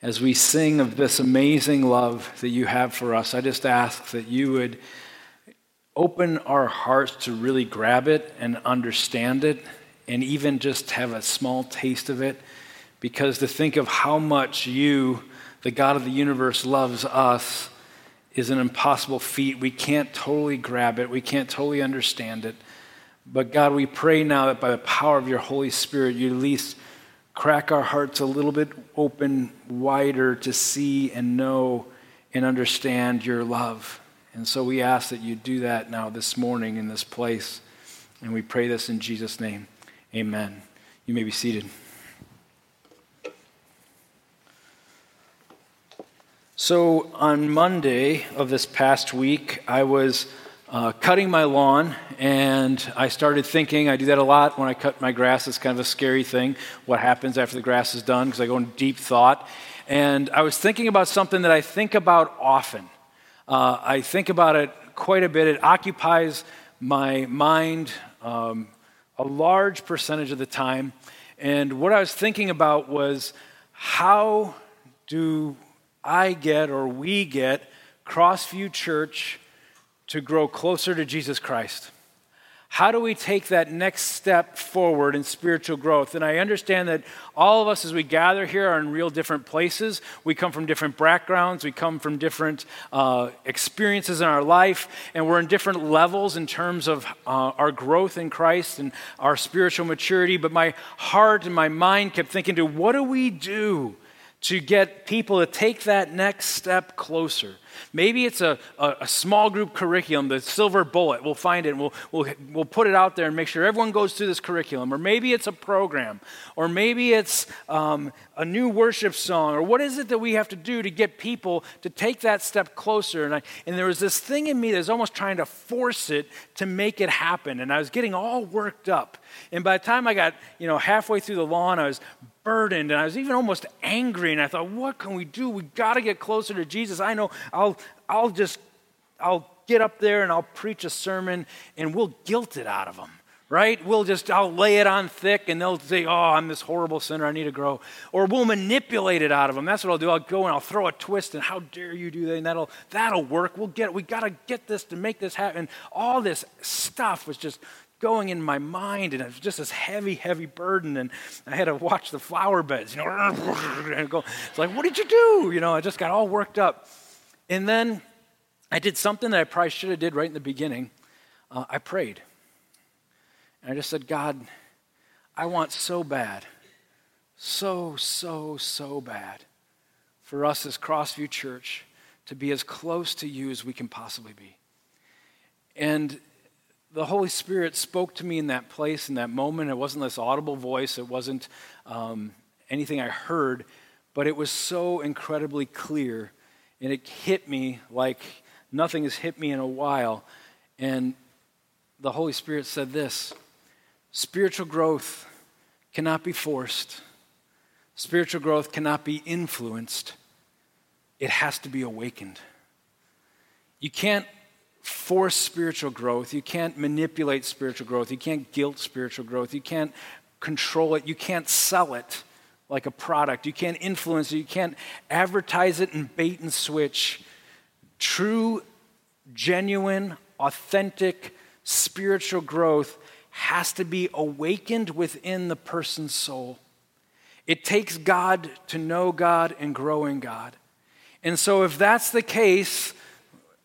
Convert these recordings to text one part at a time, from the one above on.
as we sing of this amazing love that you have for us, I just ask that you would open our hearts to really grab it and understand it and even just have a small taste of it. Because to think of how much you, the God of the universe, loves us is an impossible feat. We can't totally grab it, we can't totally understand it. But God, we pray now that by the power of your Holy Spirit, you at least crack our hearts a little bit open wider to see and know and understand your love. And so we ask that you do that now this morning in this place. And we pray this in Jesus' name. Amen. You may be seated. So, on Monday of this past week, I was uh, cutting my lawn and I started thinking. I do that a lot when I cut my grass. It's kind of a scary thing what happens after the grass is done because I go in deep thought. And I was thinking about something that I think about often. Uh, I think about it quite a bit. It occupies my mind um, a large percentage of the time. And what I was thinking about was how do I get or we get Crossview Church to grow closer to Jesus Christ? How do we take that next step forward in spiritual growth? And I understand that all of us, as we gather here, are in real different places. We come from different backgrounds, we come from different uh, experiences in our life, and we're in different levels in terms of uh, our growth in Christ and our spiritual maturity. But my heart and my mind kept thinking to what do we do? to get people to take that next step closer. Maybe it's a, a, a, small group curriculum, the silver bullet. We'll find it and we'll, we'll, we'll put it out there and make sure everyone goes through this curriculum. Or maybe it's a program. Or maybe it's um, a new worship song. Or what is it that we have to do to get people to take that step closer? And, I, and there was this thing in me that was almost trying to force it to make it happen. And I was getting all worked up. And by the time I got you know, halfway through the lawn, I was burdened and I was even almost angry. And I thought, what can we do? We got to get closer to Jesus. I know I'll, I'll just, I'll get up there and I'll preach a sermon and we'll guilt it out of them right? We'll just, I'll lay it on thick and they'll say, oh, I'm this horrible sinner, I need to grow. Or we'll manipulate it out of them. That's what I'll do. I'll go and I'll throw a twist and how dare you do that? And that'll, that'll work. We'll get. We got to get this to make this happen. All this stuff was just going in my mind, and it was just this heavy, heavy burden. And I had to watch the flower beds, you know, and go, it's like, what did you do? You know, I just got all worked up. And then I did something that I probably should have did right in the beginning. Uh, I prayed. And I just said, God, I want so bad, so, so, so bad for us as Crossview Church to be as close to you as we can possibly be. And the Holy Spirit spoke to me in that place, in that moment. It wasn't this audible voice, it wasn't um, anything I heard, but it was so incredibly clear. And it hit me like nothing has hit me in a while. And the Holy Spirit said this spiritual growth cannot be forced, spiritual growth cannot be influenced, it has to be awakened. You can't force spiritual growth. You can't manipulate spiritual growth. You can't guilt spiritual growth. You can't control it. You can't sell it like a product. You can't influence it. You can't advertise it and bait and switch. True, genuine, authentic spiritual growth has to be awakened within the person's soul. It takes God to know God and grow in God. And so, if that's the case,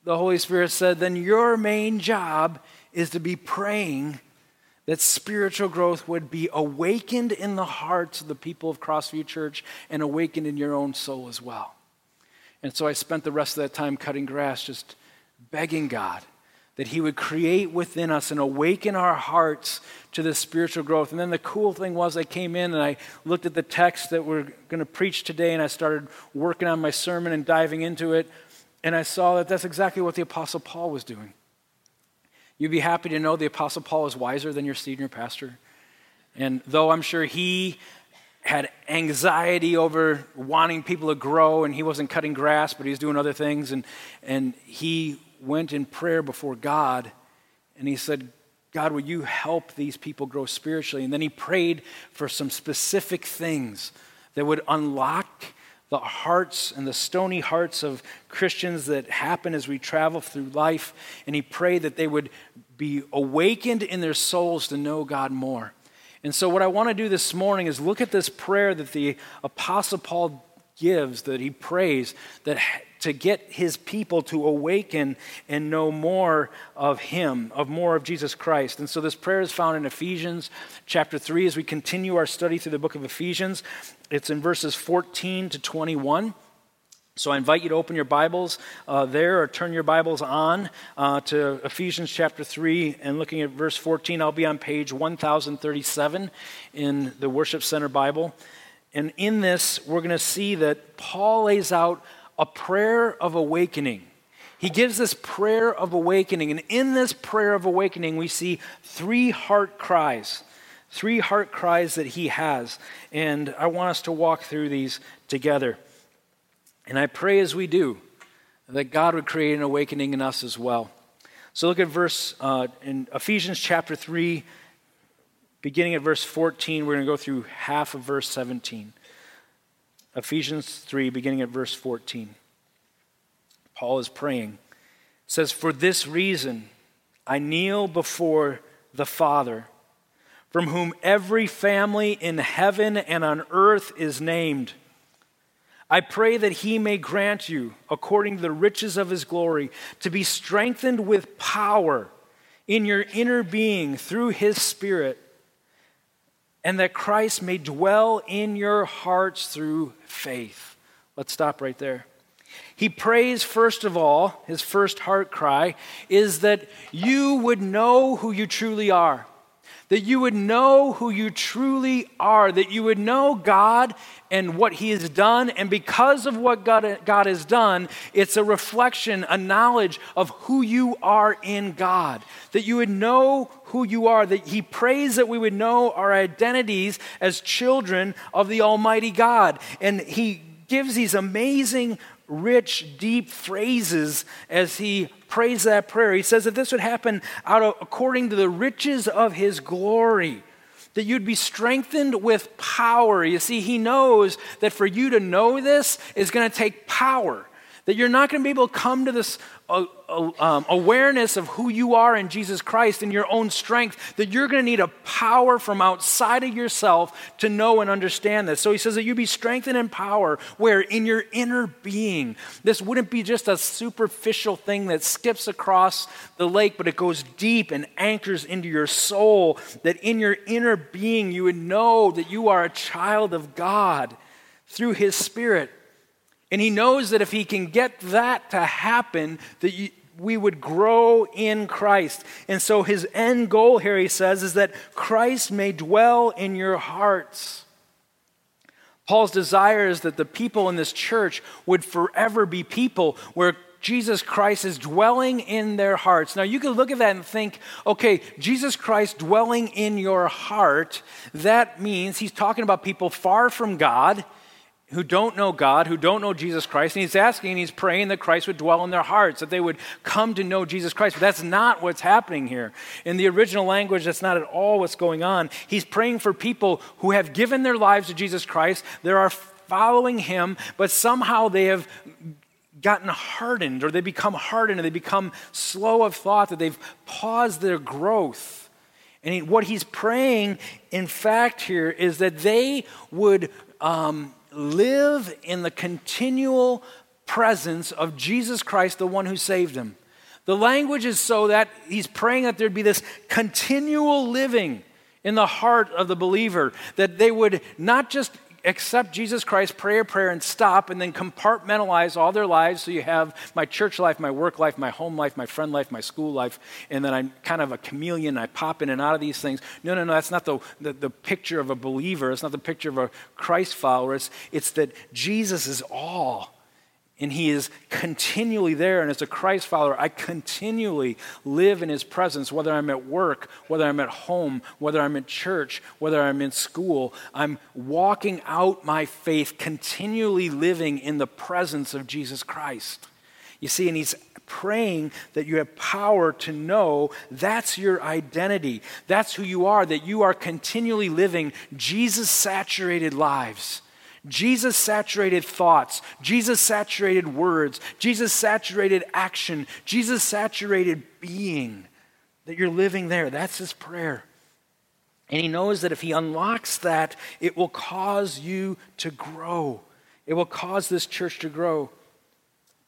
the Holy Spirit said, then your main job is to be praying that spiritual growth would be awakened in the hearts of the people of Crossview Church and awakened in your own soul as well. And so I spent the rest of that time cutting grass, just begging God that He would create within us and awaken our hearts to this spiritual growth. And then the cool thing was, I came in and I looked at the text that we're going to preach today, and I started working on my sermon and diving into it. And I saw that that's exactly what the Apostle Paul was doing. You'd be happy to know the Apostle Paul is wiser than your senior pastor. And though I'm sure he had anxiety over wanting people to grow and he wasn't cutting grass, but he was doing other things, and, and he went in prayer before God and he said, God, will you help these people grow spiritually? And then he prayed for some specific things that would unlock the hearts and the stony hearts of Christians that happen as we travel through life. And he prayed that they would be awakened in their souls to know God more. And so, what I want to do this morning is look at this prayer that the Apostle Paul gives, that he prays, that to get his people to awaken and know more of him, of more of Jesus Christ. And so this prayer is found in Ephesians chapter 3 as we continue our study through the book of Ephesians. It's in verses 14 to 21. So I invite you to open your Bibles uh, there or turn your Bibles on uh, to Ephesians chapter 3 and looking at verse 14. I'll be on page 1037 in the Worship Center Bible. And in this, we're going to see that Paul lays out a prayer of awakening. He gives this prayer of awakening. And in this prayer of awakening, we see three heart cries. Three heart cries that he has. And I want us to walk through these together. And I pray as we do that God would create an awakening in us as well. So look at verse uh, in Ephesians chapter 3, beginning at verse 14. We're going to go through half of verse 17. Ephesians 3, beginning at verse 14. Paul is praying. It says, For this reason I kneel before the Father, from whom every family in heaven and on earth is named. I pray that he may grant you, according to the riches of his glory, to be strengthened with power in your inner being through his Spirit and that Christ may dwell in your hearts through faith. Let's stop right there. He prays, first of all, his first heart cry is that you would know who you truly are that you would know who you truly are, that you would know God and what He has done. And because of what God, God has done, it's a reflection, a knowledge of who you are in God. That you would know who you are, that He prays that we would know our identities as children of the Almighty God. And He gives these amazing rich, deep phrases as he prays that prayer. He says that this would happen out of, according to the riches of his glory that you'd be strengthened with power. You see, he knows that for you to know this is going to take power. That you're not going to be able to come to this um, awareness of who you are in Jesus Christ in your own strength, that you're going to need a power from outside of yourself to know and understand this. So he says that you be strengthened in power, where in your inner being, this wouldn't be just a superficial thing that skips across the lake, but it goes deep and anchors into your soul, that in your inner being you would know that you are a child of God through his Spirit. And he knows that if he can get that to happen, that you, we would grow in Christ. And so his end goal here, he says, is that Christ may dwell in your hearts. Paul's desire is that the people in this church would forever be people where Jesus Christ is dwelling in their hearts. Now, you can look at that and think, okay, Jesus Christ dwelling in your heart, that means he's talking about people far from God who don't know God, who don't know Jesus Christ, and he's asking, and he's praying that Christ would dwell in their hearts, that they would come to know Jesus Christ. But that's not what's happening here. In the original language, that's not at all what's going on. He's praying for people who have given their lives to Jesus Christ, they are following him, but somehow they have gotten hardened, or they become hardened, or they become slow of thought, that they've paused their growth. And what he's praying, in fact, here is that they would. Um, live in the continual presence of Jesus Christ, the one who saved him. The language is so that he's praying that there'd be this continual living in the heart of the believer, that they would not just accept Jesus Christ, pray a prayer, and stop, and then compartmentalize all their lives. So you have my church life, my work life, my home life, my friend life, my school life, and then I'm kind of a chameleon. I pop in and out of these things. No, no, no, that's not the, the, the picture of a believer. It's not the picture of a Christ follower. It's, it's that Jesus is all and he is continually there. And as a Christ follower, I continually live in his presence, whether I'm at work, whether I'm at home, whether I'm in church, whether I'm in school. I'm walking out my faith, continually living in the presence of Jesus Christ. You see, and he's praying that you have power to know that's your identity. That's who you are, that you are continually living Jesus saturated lives Jesus saturated thoughts, Jesus saturated words, Jesus saturated action, Jesus saturated being, that you're living there. That's his prayer. And he knows that if he unlocks that, it will cause you to grow. It will cause this church to grow.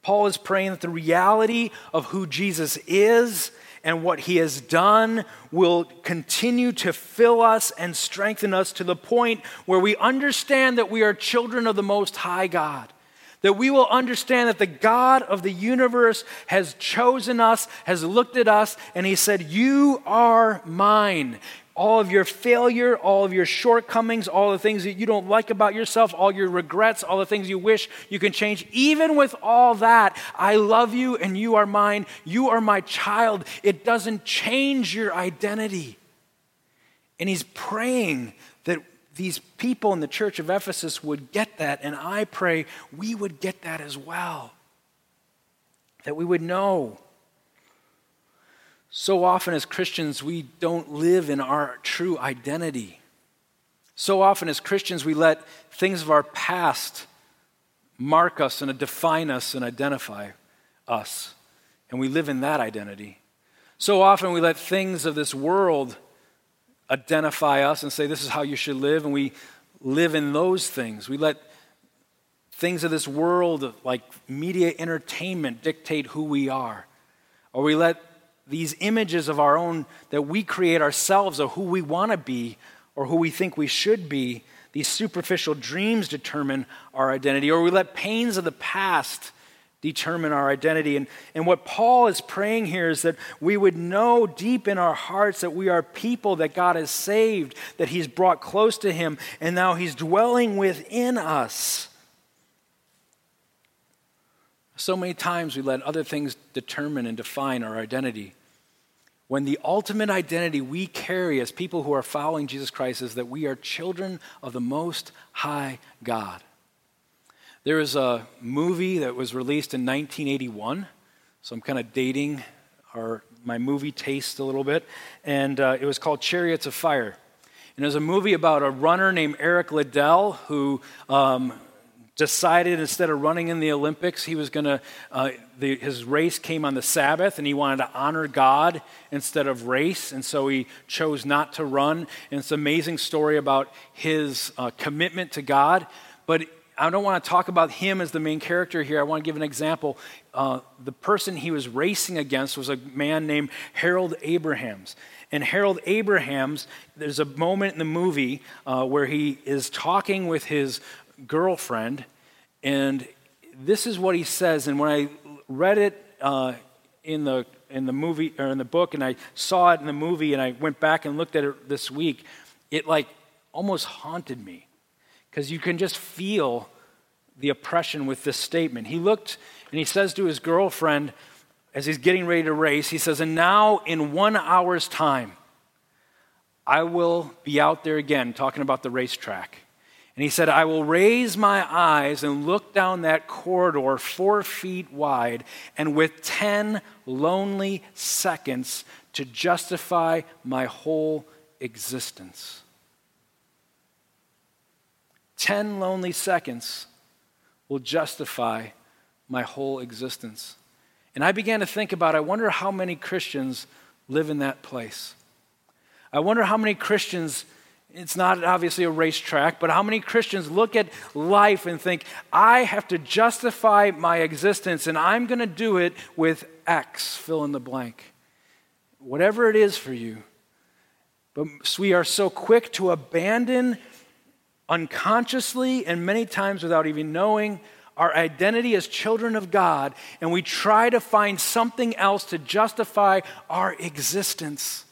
Paul is praying that the reality of who Jesus is and what he has done will continue to fill us and strengthen us to the point where we understand that we are children of the Most High God. That we will understand that the God of the universe has chosen us, has looked at us, and he said, You are mine all of your failure, all of your shortcomings, all the things that you don't like about yourself, all your regrets, all the things you wish you can change. Even with all that, I love you and you are mine. You are my child. It doesn't change your identity. And he's praying that these people in the church of Ephesus would get that, and I pray we would get that as well. That we would know so often, as Christians, we don't live in our true identity. So often, as Christians, we let things of our past mark us and define us and identify us. And we live in that identity. So often, we let things of this world identify us and say, This is how you should live. And we live in those things. We let things of this world, like media entertainment, dictate who we are. Or we let these images of our own that we create ourselves of who we want to be or who we think we should be, these superficial dreams determine our identity, or we let pains of the past determine our identity. And, and what Paul is praying here is that we would know deep in our hearts that we are people that God has saved, that He's brought close to Him, and now He's dwelling within us. So many times we let other things determine and define our identity. When the ultimate identity we carry as people who are following Jesus Christ is that we are children of the Most High God. There is a movie that was released in 1981, so I'm kind of dating our, my movie taste a little bit, and uh, it was called Chariots of Fire. And it was a movie about a runner named Eric Liddell who um, decided instead of running in the Olympics, he was going to, uh, his race came on the Sabbath and he wanted to honor God instead of race. And so he chose not to run. And it's an amazing story about his uh, commitment to God. But I don't want to talk about him as the main character here. I want to give an example. Uh, the person he was racing against was a man named Harold Abrahams. And Harold Abrahams, there's a moment in the movie uh, where he is talking with his girlfriend, and this is what he says. And when I read it uh, in the in the movie or in the book, and I saw it in the movie, and I went back and looked at it this week, it like almost haunted me because you can just feel the oppression with this statement. He looked and he says to his girlfriend as he's getting ready to race, he says, And now in one hour's time, I will be out there again talking about the racetrack. And he said, I will raise my eyes and look down that corridor four feet wide, and with 10 lonely seconds to justify my whole existence. 10 lonely seconds will justify my whole existence. And I began to think about I wonder how many Christians live in that place. I wonder how many Christians it's not obviously a racetrack, but how many Christians look at life and think, I have to justify my existence and I'm going to do it with X, fill in the blank. Whatever it is for you. But we are so quick to abandon unconsciously and many times without even knowing our identity as children of God, and we try to find something else to justify our existence.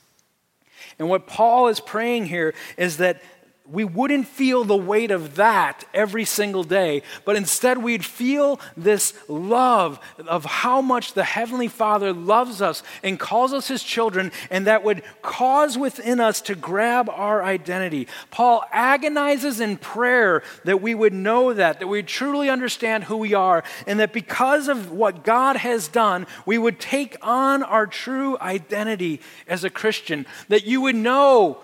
And what Paul is praying here is that we wouldn't feel the weight of that every single day, but instead we'd feel this love of how much the Heavenly Father loves us and calls us His children, and that would cause within us to grab our identity. Paul agonizes in prayer that we would know that, that we truly understand who we are, and that because of what God has done, we would take on our true identity as a Christian, that you would know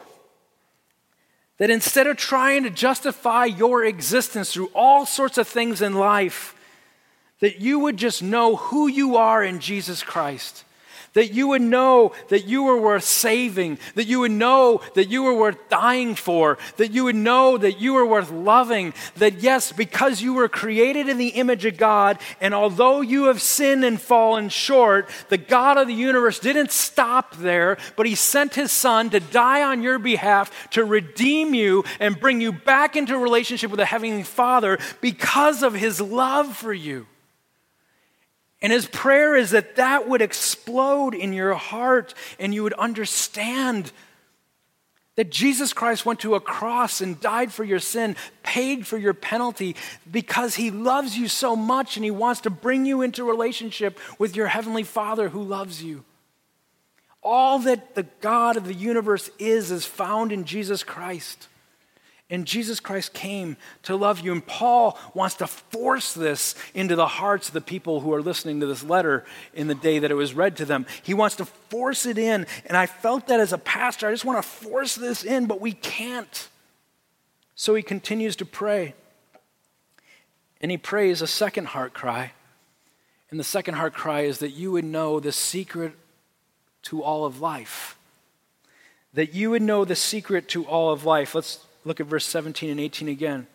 That instead of trying to justify your existence through all sorts of things in life, that you would just know who you are in Jesus Christ that you would know that you were worth saving, that you would know that you were worth dying for, that you would know that you were worth loving, that yes, because you were created in the image of God, and although you have sinned and fallen short, the God of the universe didn't stop there, but He sent His Son to die on your behalf to redeem you and bring you back into relationship with the Heavenly Father because of His love for you. And his prayer is that that would explode in your heart and you would understand that Jesus Christ went to a cross and died for your sin, paid for your penalty because he loves you so much and he wants to bring you into relationship with your heavenly Father who loves you. All that the God of the universe is is found in Jesus Christ. And Jesus Christ came to love you. And Paul wants to force this into the hearts of the people who are listening to this letter in the day that it was read to them. He wants to force it in. And I felt that as a pastor, I just want to force this in, but we can't. So he continues to pray. And he prays a second heart cry. And the second heart cry is that you would know the secret to all of life. That you would know the secret to all of life. Let's Look at verse 17 and 18 again.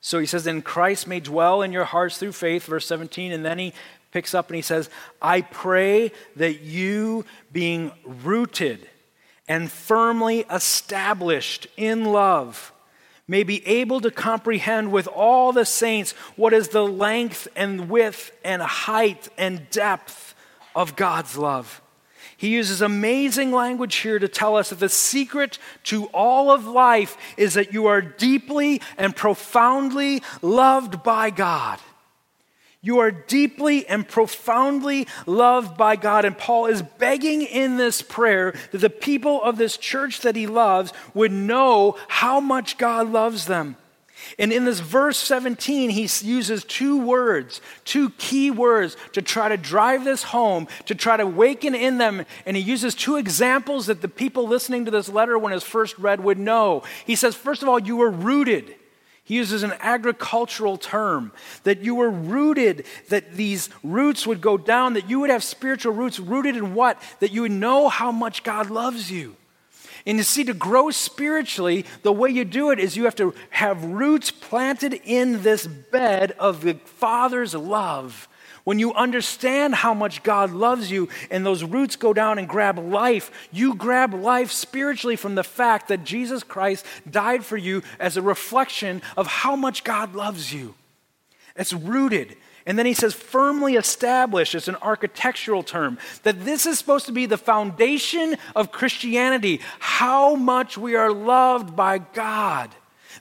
So he says, Then Christ may dwell in your hearts through faith, verse 17, and then he picks up and he says, I pray that you, being rooted and firmly established in love, may be able to comprehend with all the saints what is the length and width and height and depth of God's love he uses amazing language here to tell us that the secret to all of life is that you are deeply and profoundly loved by God. You are deeply and profoundly loved by God. And Paul is begging in this prayer that the people of this church that he loves would know how much God loves them. And in this verse 17, he uses two words, two key words to try to drive this home, to try to waken in them. And he uses two examples that the people listening to this letter when it's first read would know. He says, first of all, you were rooted. He uses an agricultural term that you were rooted, that these roots would go down, that you would have spiritual roots rooted in what? That you would know how much God loves you. And you see, to grow spiritually, the way you do it is you have to have roots planted in this bed of the Father's love. When you understand how much God loves you and those roots go down and grab life, you grab life spiritually from the fact that Jesus Christ died for you as a reflection of how much God loves you. It's rooted. And then he says, firmly established, it's an architectural term, that this is supposed to be the foundation of Christianity, how much we are loved by God.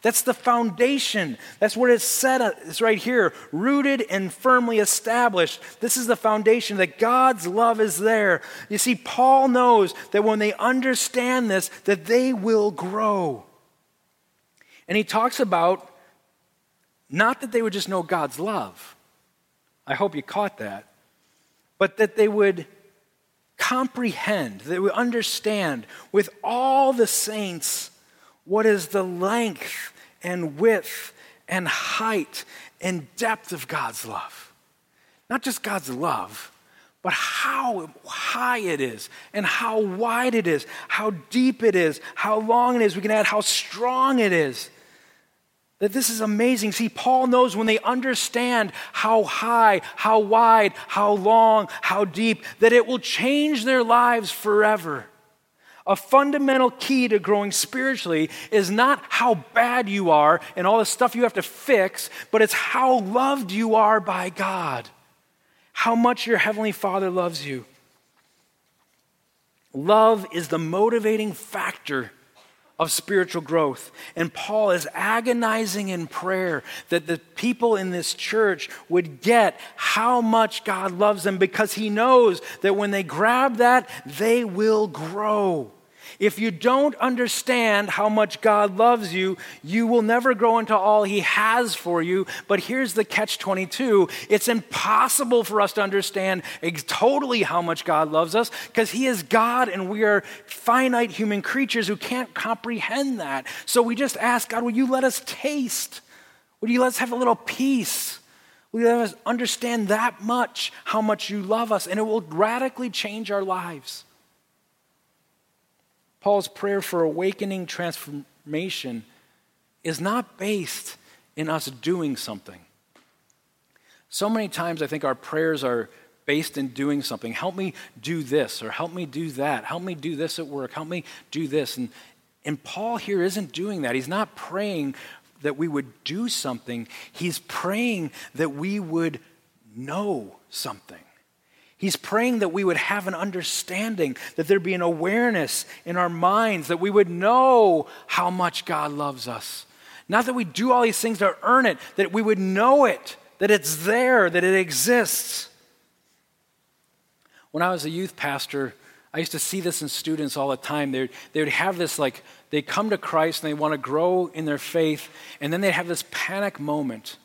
That's the foundation. That's what it's said. Uh, it's right here, rooted and firmly established. This is the foundation that God's love is there. You see, Paul knows that when they understand this, that they will grow. And he talks about not that they would just know God's love I hope you caught that. But that they would comprehend, they would understand with all the saints what is the length and width and height and depth of God's love. Not just God's love, but how high it is and how wide it is, how deep it is, how long it is. We can add how strong it is. That this is amazing. See, Paul knows when they understand how high, how wide, how long, how deep, that it will change their lives forever. A fundamental key to growing spiritually is not how bad you are and all the stuff you have to fix, but it's how loved you are by God. How much your Heavenly Father loves you. Love is the motivating factor of spiritual growth. And Paul is agonizing in prayer that the people in this church would get how much God loves them because he knows that when they grab that, they will grow. If you don't understand how much God loves you, you will never grow into all He has for you. But here's the catch 22 it's impossible for us to understand totally how much God loves us because He is God and we are finite human creatures who can't comprehend that. So we just ask God, will you let us taste? Will you let us have a little piece? Will you let us understand that much, how much you love us? And it will radically change our lives. Paul's prayer for awakening transformation is not based in us doing something. So many times I think our prayers are based in doing something. Help me do this, or help me do that. Help me do this at work. Help me do this. And, and Paul here isn't doing that. He's not praying that we would do something, he's praying that we would know something. He's praying that we would have an understanding, that there'd be an awareness in our minds, that we would know how much God loves us. Not that we do all these things to earn it, that we would know it, that it's there, that it exists. When I was a youth pastor, I used to see this in students all the time. They they would have this like, they come to Christ and they want to grow in their faith, and then they have this panic moment.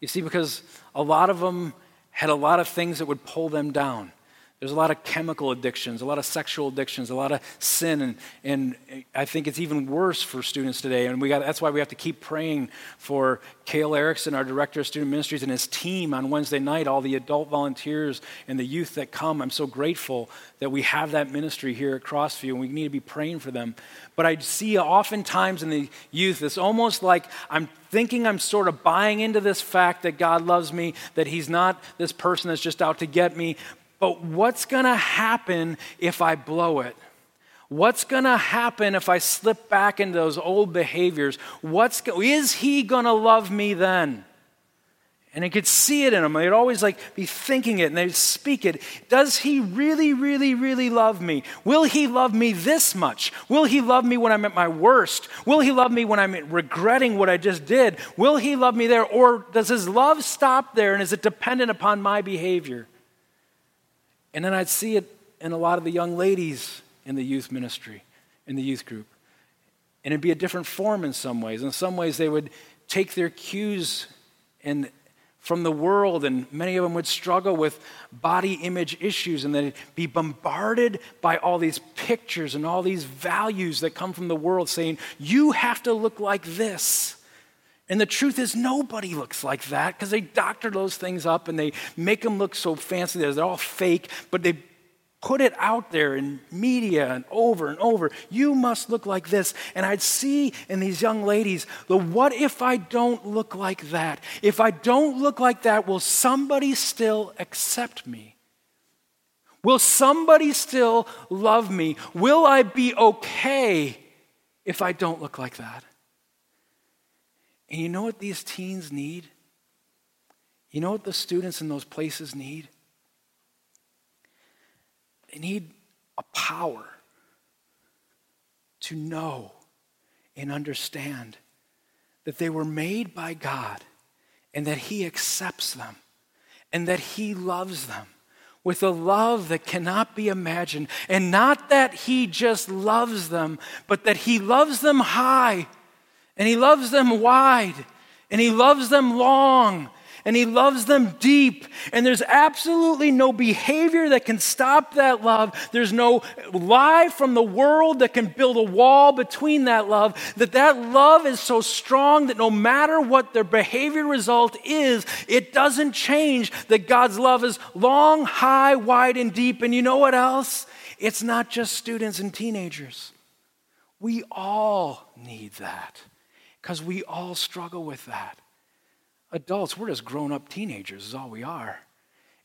You see, because a lot of them had a lot of things that would pull them down. There's a lot of chemical addictions, a lot of sexual addictions, a lot of sin, and, and I think it's even worse for students today. And we got, that's why we have to keep praying for Cale Erickson, our director of student ministries, and his team on Wednesday night, all the adult volunteers and the youth that come. I'm so grateful that we have that ministry here at Crossview, and we need to be praying for them. But I see oftentimes in the youth, it's almost like I'm thinking I'm sort of buying into this fact that God loves me, that He's not this person that's just out to get me. But what's going to happen if I blow it? What's going to happen if I slip back into those old behaviors? What's go- is he going to love me then? And I could see it in them. They'd always like be thinking it and they'd speak it. Does he really, really, really love me? Will he love me this much? Will he love me when I'm at my worst? Will he love me when I'm regretting what I just did? Will he love me there? Or does his love stop there and is it dependent upon my behavior? And then I'd see it in a lot of the young ladies in the youth ministry, in the youth group. And it'd be a different form in some ways. In some ways, they would take their cues and from the world, and many of them would struggle with body image issues, and they'd be bombarded by all these pictures and all these values that come from the world saying, You have to look like this. And the truth is, nobody looks like that because they doctor those things up and they make them look so fancy. That they're all fake, but they put it out there in media and over and over. You must look like this. And I'd see in these young ladies the what if I don't look like that? If I don't look like that, will somebody still accept me? Will somebody still love me? Will I be okay if I don't look like that? And you know what these teens need? You know what the students in those places need? They need a power to know and understand that they were made by God and that He accepts them and that He loves them with a love that cannot be imagined. And not that He just loves them, but that He loves them high and He loves them wide and He loves them long and He loves them deep. And there's absolutely no behavior that can stop that love. There's no lie from the world that can build a wall between that love. That that love is so strong that no matter what their behavior result is, it doesn't change. That God's love is long, high, wide, and deep. And you know what else? It's not just students and teenagers. We all need that because we all struggle with that. Adults, we're just grown up teenagers, is all we are.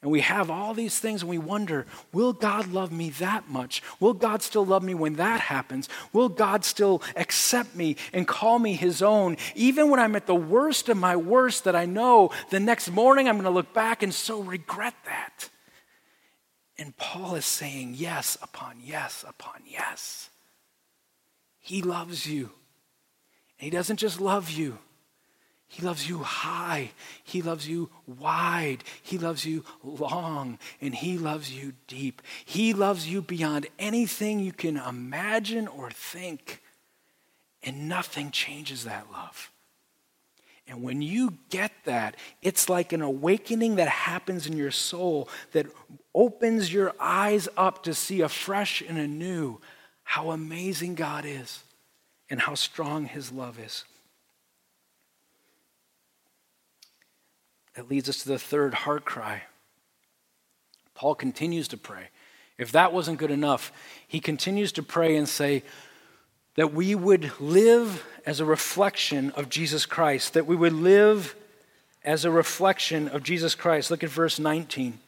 And we have all these things and we wonder, will God love me that much? Will God still love me when that happens? Will God still accept me and call me his own? Even when I'm at the worst of my worst, that I know the next morning I'm going to look back and so regret that. And Paul is saying yes upon yes upon yes. He loves you. He doesn't just love you, He loves you high. He loves you wide. He loves you long. And He loves you deep. He loves you beyond anything you can imagine or think. And nothing changes that love. And when you get that, it's like an awakening that happens in your soul that opens your eyes up to see afresh and anew how amazing God is and how strong His love is. That leads us to the third heart cry. Paul continues to pray. If that wasn't good enough, he continues to pray and say that we would live as a reflection of Jesus Christ, that we would live as a reflection of Jesus Christ. Look at verse 19.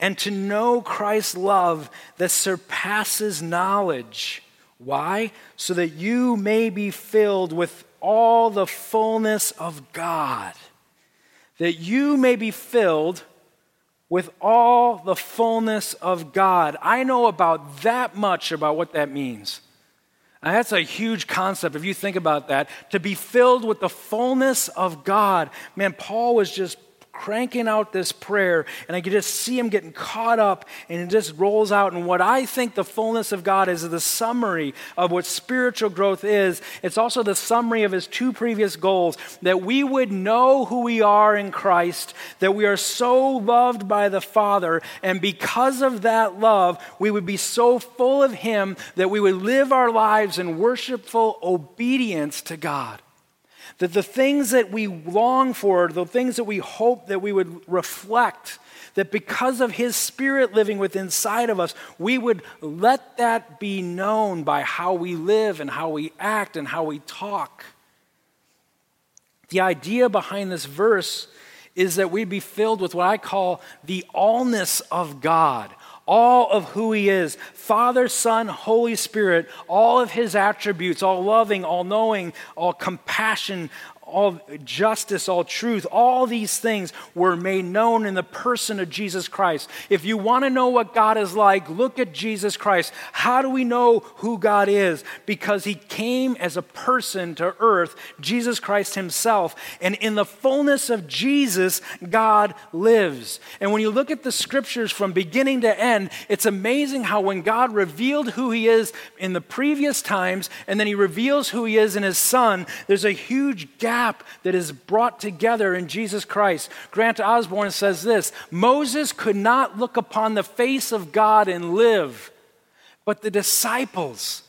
And to know Christ's love that surpasses knowledge. Why? So that you may be filled with all the fullness of God that you may be filled with all the fullness of God. I know about that much about what that means. And that's a huge concept if you think about that. To be filled with the fullness of God. Man, Paul was just cranking out this prayer, and I could just see him getting caught up, and it just rolls out. And what I think the fullness of God is the summary of what spiritual growth is. It's also the summary of his two previous goals that we would know who we are in Christ, that we are so loved by the Father, and because of that love, we would be so full of him that we would live our lives in worshipful obedience to God. That the things that we long for, the things that we hope that we would reflect, that because of His Spirit living within inside of us, we would let that be known by how we live and how we act and how we talk. The idea behind this verse is that we'd be filled with what I call the allness of God all of who He is Father, Son, Holy Spirit, all of His attributes, all loving, all knowing, all compassion, all justice, all truth, all these things were made known in the person of Jesus Christ. If you want to know what God is like, look at Jesus Christ. How do we know who God is? Because he came as a person to earth, Jesus Christ himself. And in the fullness of Jesus, God lives. And when you look at the scriptures from beginning to end, it's amazing how when God revealed who he is in the previous times, and then he reveals who he is in his son, there's a huge gap gap that is brought together in Jesus Christ. Grant Osborne says this Moses could not look upon the face of God and live, but the disciples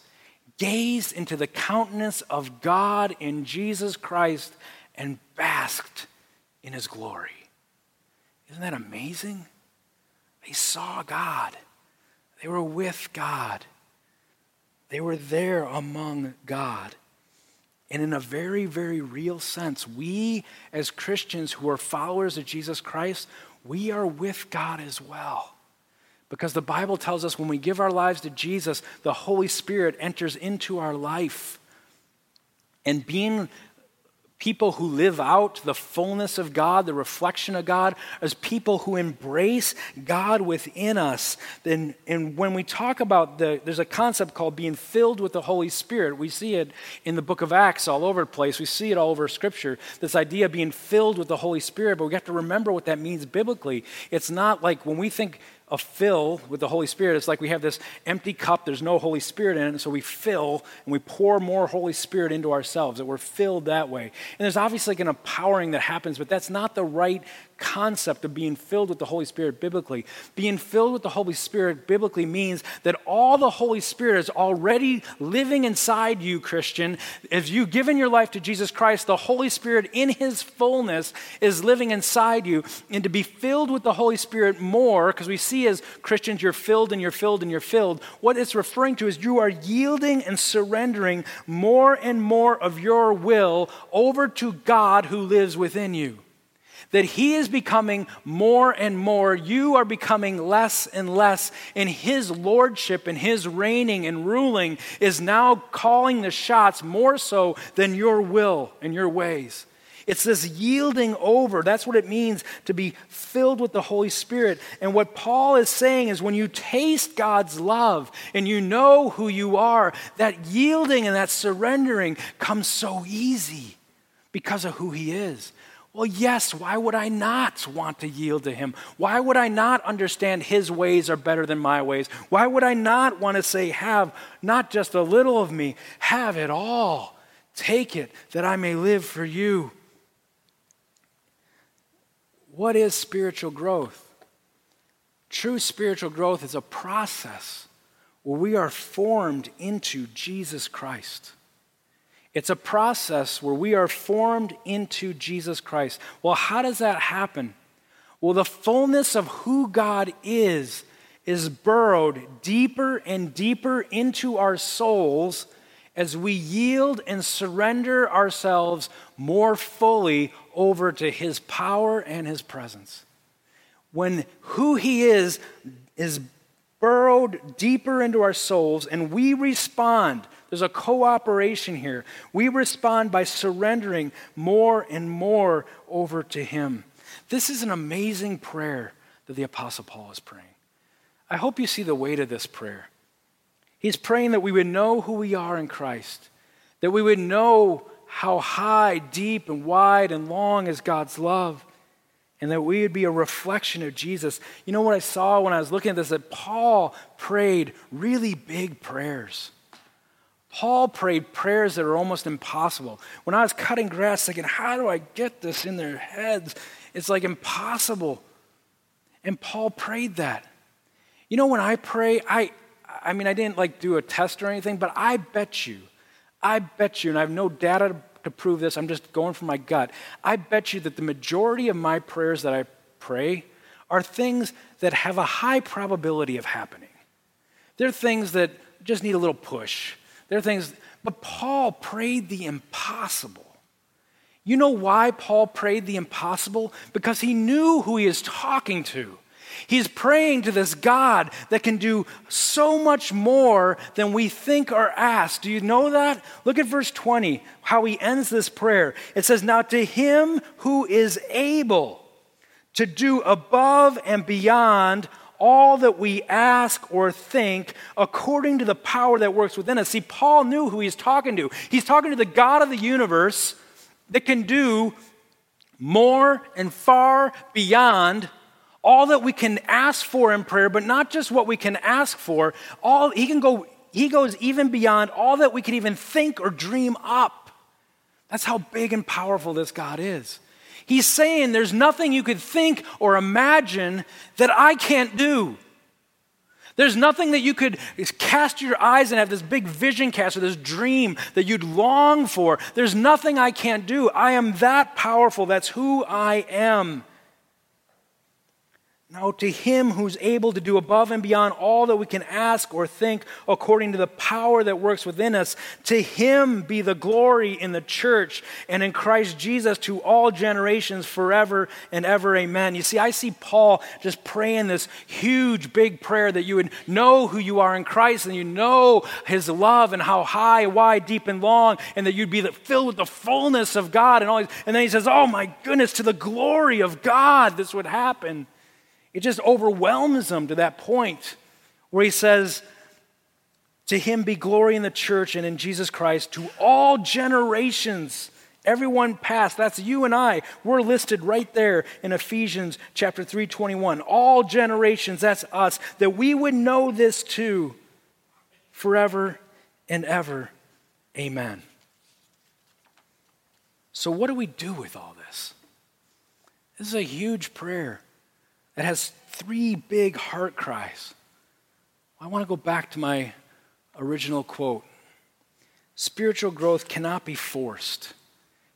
gazed into the countenance of God in Jesus Christ and basked in his glory. Isn't that amazing? They saw God, they were with God, they were there among God. And in a very, very real sense, we as Christians who are followers of Jesus Christ, we are with God as well. Because the Bible tells us when we give our lives to Jesus, the Holy Spirit enters into our life. And being people who live out the fullness of God, the reflection of God, as people who embrace God within us. Then, and when we talk about the, there's a concept called being filled with the Holy Spirit. We see it in the book of Acts all over the place. We see it all over Scripture. This idea of being filled with the Holy Spirit, but we have to remember what that means biblically. It's not like when we think a fill with the Holy Spirit. It's like we have this empty cup, there's no Holy Spirit in it, and so we fill and we pour more Holy Spirit into ourselves, that we're filled that way. And there's obviously like an empowering that happens, but that's not the right concept of being filled with the Holy Spirit biblically. Being filled with the Holy Spirit biblically means that all the Holy Spirit is already living inside you, Christian. If you've given your life to Jesus Christ, the Holy Spirit in His fullness is living inside you. And to be filled with the Holy Spirit more, because we see as Christians you're filled and you're filled and you're filled, what it's referring to is you are yielding and surrendering more and more of your will over to God who lives within you that He is becoming more and more. You are becoming less and less. And His lordship and His reigning and ruling is now calling the shots more so than your will and your ways. It's this yielding over. That's what it means to be filled with the Holy Spirit. And what Paul is saying is when you taste God's love and you know who you are, that yielding and that surrendering comes so easy because of who he is. Well, yes, why would I not want to yield to him? Why would I not understand his ways are better than my ways? Why would I not want to say, Have not just a little of me, have it all? Take it that I may live for you. What is spiritual growth? True spiritual growth is a process where we are formed into Jesus Christ. It's a process where we are formed into Jesus Christ. Well, how does that happen? Well, the fullness of who God is is burrowed deeper and deeper into our souls as we yield and surrender ourselves more fully over to His power and His presence. When who He is is burrowed deeper into our souls and we respond there's a cooperation here. We respond by surrendering more and more over to Him. This is an amazing prayer that the Apostle Paul is praying. I hope you see the weight of this prayer. He's praying that we would know who we are in Christ, that we would know how high, deep, and wide and long is God's love, and that we would be a reflection of Jesus. You know what I saw when I was looking at this? That Paul prayed really big prayers. Paul prayed prayers that are almost impossible. When I was cutting grass, thinking, how do I get this in their heads? It's like impossible. And Paul prayed that. You know, when I pray, I, I mean, I didn't like do a test or anything, but I bet you, I bet you, and I have no data to prove this, I'm just going from my gut. I bet you that the majority of my prayers that I pray are things that have a high probability of happening. They're things that just need a little push. There are things, but Paul prayed the impossible. You know why Paul prayed the impossible? Because he knew who he is talking to. He's praying to this God that can do so much more than we think or ask. Do you know that? Look at verse 20, how he ends this prayer. It says, Now to him who is able to do above and beyond all that we ask or think according to the power that works within us. See, Paul knew who he's talking to. He's talking to the God of the universe that can do more and far beyond all that we can ask for in prayer, but not just what we can ask for. All he can go he goes even beyond all that we can even think or dream up. That's how big and powerful this God is. He's saying there's nothing you could think or imagine that I can't do. There's nothing that you could cast your eyes and have this big vision cast or this dream that you'd long for. There's nothing I can't do. I am that powerful. That's who I am. Now, to him who's able to do above and beyond all that we can ask or think according to the power that works within us, to him be the glory in the church and in Christ Jesus to all generations forever and ever. Amen. You see, I see Paul just praying this huge, big prayer that you would know who you are in Christ and you know his love and how high, wide, deep, and long, and that you'd be filled with the fullness of God. And, all, and then he says, Oh my goodness, to the glory of God, this would happen. It just overwhelms him to that point where he says, To him be glory in the church and in Jesus Christ to all generations. Everyone past, that's you and I. We're listed right there in Ephesians chapter 3, 21. All generations, that's us, that we would know this too forever and ever. Amen. So, what do we do with all this? This is a huge prayer that has three big heart cries. I want to go back to my original quote. Spiritual growth cannot be forced,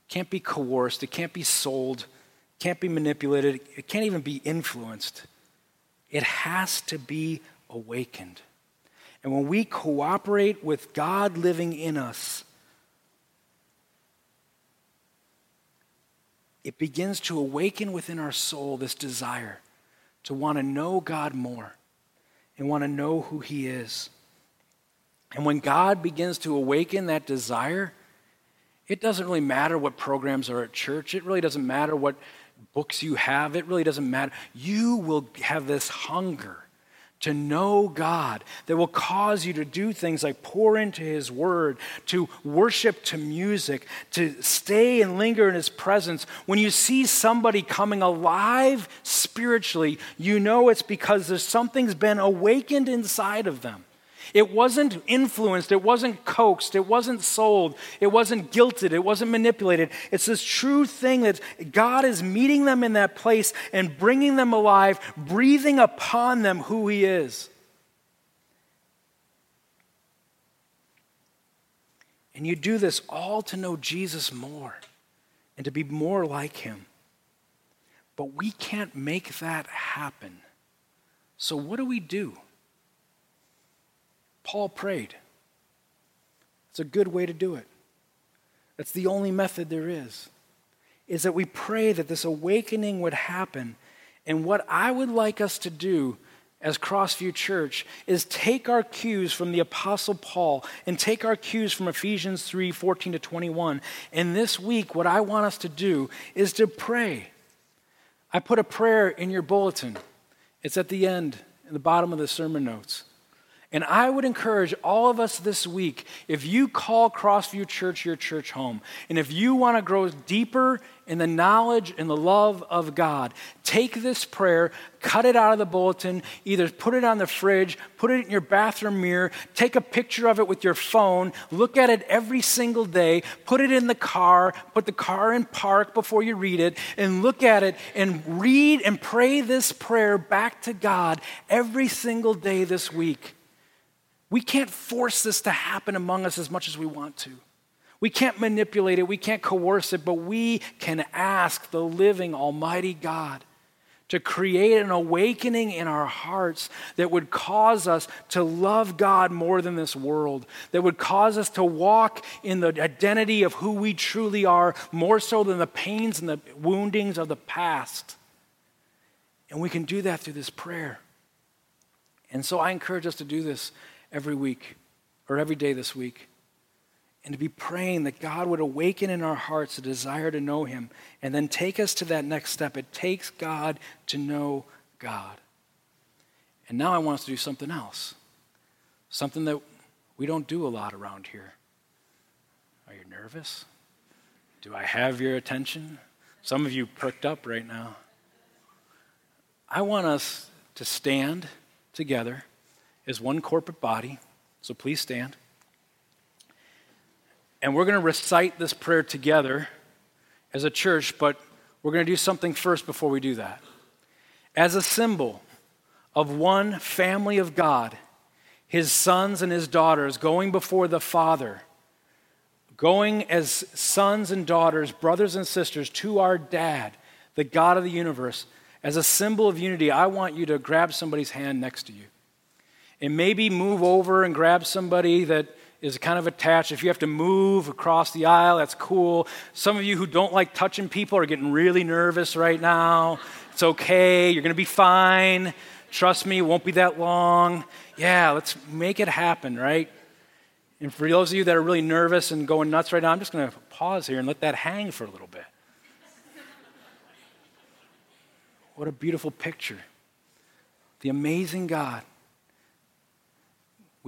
can't be coerced, it can't be sold, can't be manipulated, it can't even be influenced. It has to be awakened. And when we cooperate with God living in us, it begins to awaken within our soul this desire to want to know God more and want to know who He is. And when God begins to awaken that desire, it doesn't really matter what programs are at church. It really doesn't matter what books you have. It really doesn't matter. You will have this hunger to know God, that will cause you to do things like pour into His Word, to worship to music, to stay and linger in His presence. When you see somebody coming alive spiritually, you know it's because there's something's been awakened inside of them. It wasn't influenced, it wasn't coaxed, it wasn't sold, it wasn't guilted, it wasn't manipulated. It's this true thing that God is meeting them in that place and bringing them alive, breathing upon them who He is. And you do this all to know Jesus more and to be more like Him. But we can't make that happen. So, what do we do? Paul prayed. It's a good way to do it. That's the only method there is. Is that we pray that this awakening would happen. And what I would like us to do as Crossview Church is take our cues from the Apostle Paul and take our cues from Ephesians 3 14 to 21. And this week, what I want us to do is to pray. I put a prayer in your bulletin, it's at the end, in the bottom of the sermon notes. And I would encourage all of us this week, if you call Crossview Church your church home, and if you want to grow deeper in the knowledge and the love of God, take this prayer, cut it out of the bulletin, either put it on the fridge, put it in your bathroom mirror, take a picture of it with your phone, look at it every single day, put it in the car, put the car in park before you read it, and look at it and read and pray this prayer back to God every single day this week. We can't force this to happen among us as much as we want to. We can't manipulate it, we can't coerce it, but we can ask the living Almighty God to create an awakening in our hearts that would cause us to love God more than this world, that would cause us to walk in the identity of who we truly are more so than the pains and the woundings of the past. And we can do that through this prayer. And so I encourage us to do this every week or every day this week. And to be praying that God would awaken in our hearts a desire to know Him and then take us to that next step. It takes God to know God. And now I want us to do something else, something that we don't do a lot around here. Are you nervous? Do I have your attention? Some of you perked up right now. I want us to stand together is one corporate body, so please stand. And we're going to recite this prayer together as a church, but we're going to do something first before we do that. As a symbol of one family of God, his sons and his daughters going before the Father, going as sons and daughters, brothers and sisters to our dad, the God of the universe, as a symbol of unity, I want you to grab somebody's hand next to you and maybe move over and grab somebody that is kind of attached. If you have to move across the aisle, that's cool. Some of you who don't like touching people are getting really nervous right now. It's okay, you're going to be fine. Trust me, it won't be that long. Yeah, let's make it happen, right? And for those of you that are really nervous and going nuts right now, I'm just going to pause here and let that hang for a little bit. What a beautiful picture. The amazing God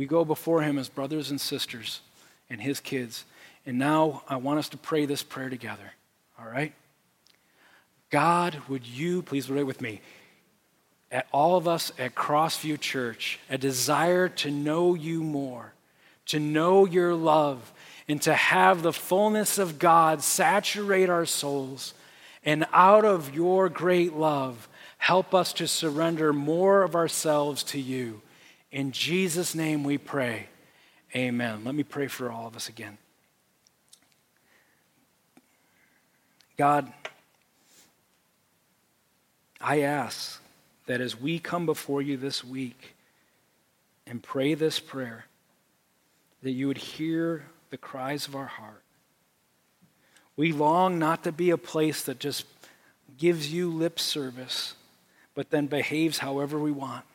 we go before Him as brothers and sisters and His kids. And now I want us to pray this prayer together. All right? God, would you, please pray with me, at all of us at Crossview Church, a desire to know you more, to know your love, and to have the fullness of God saturate our souls. And out of your great love, help us to surrender more of ourselves to you. In Jesus' name we pray. Amen. Let me pray for all of us again. God, I ask that as we come before you this week and pray this prayer, that you would hear the cries of our heart. We long not to be a place that just gives you lip service, but then behaves however we want.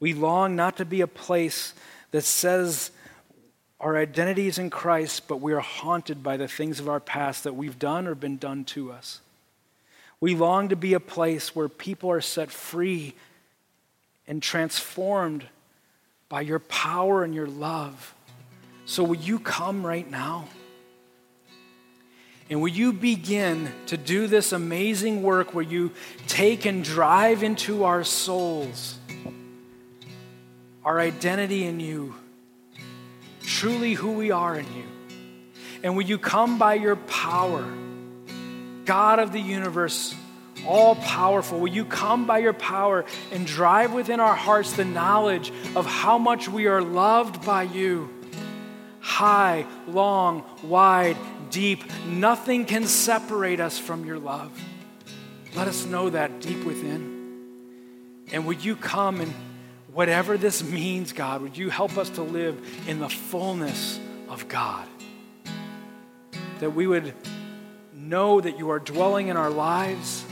We long not to be a place that says our identity is in Christ, but we are haunted by the things of our past that we've done or been done to us. We long to be a place where people are set free and transformed by your power and your love. So, will you come right now? And will you begin to do this amazing work where you take and drive into our souls our identity in you, truly who we are in you? And will you come by your power, God of the universe, all powerful? Will you come by your power and drive within our hearts the knowledge of how much we are loved by you? High, long, wide, deep. Nothing can separate us from your love. Let us know that deep within. And would you come and whatever this means, God, would you help us to live in the fullness of God? That we would know that you are dwelling in our lives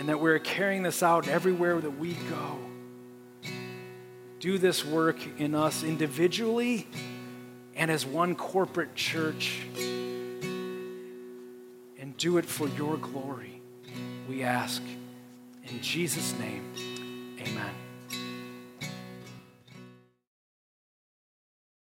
and that we're carrying this out everywhere that we go. Do this work in us individually and as one corporate church and do it for your glory, we ask. In Jesus' name, amen.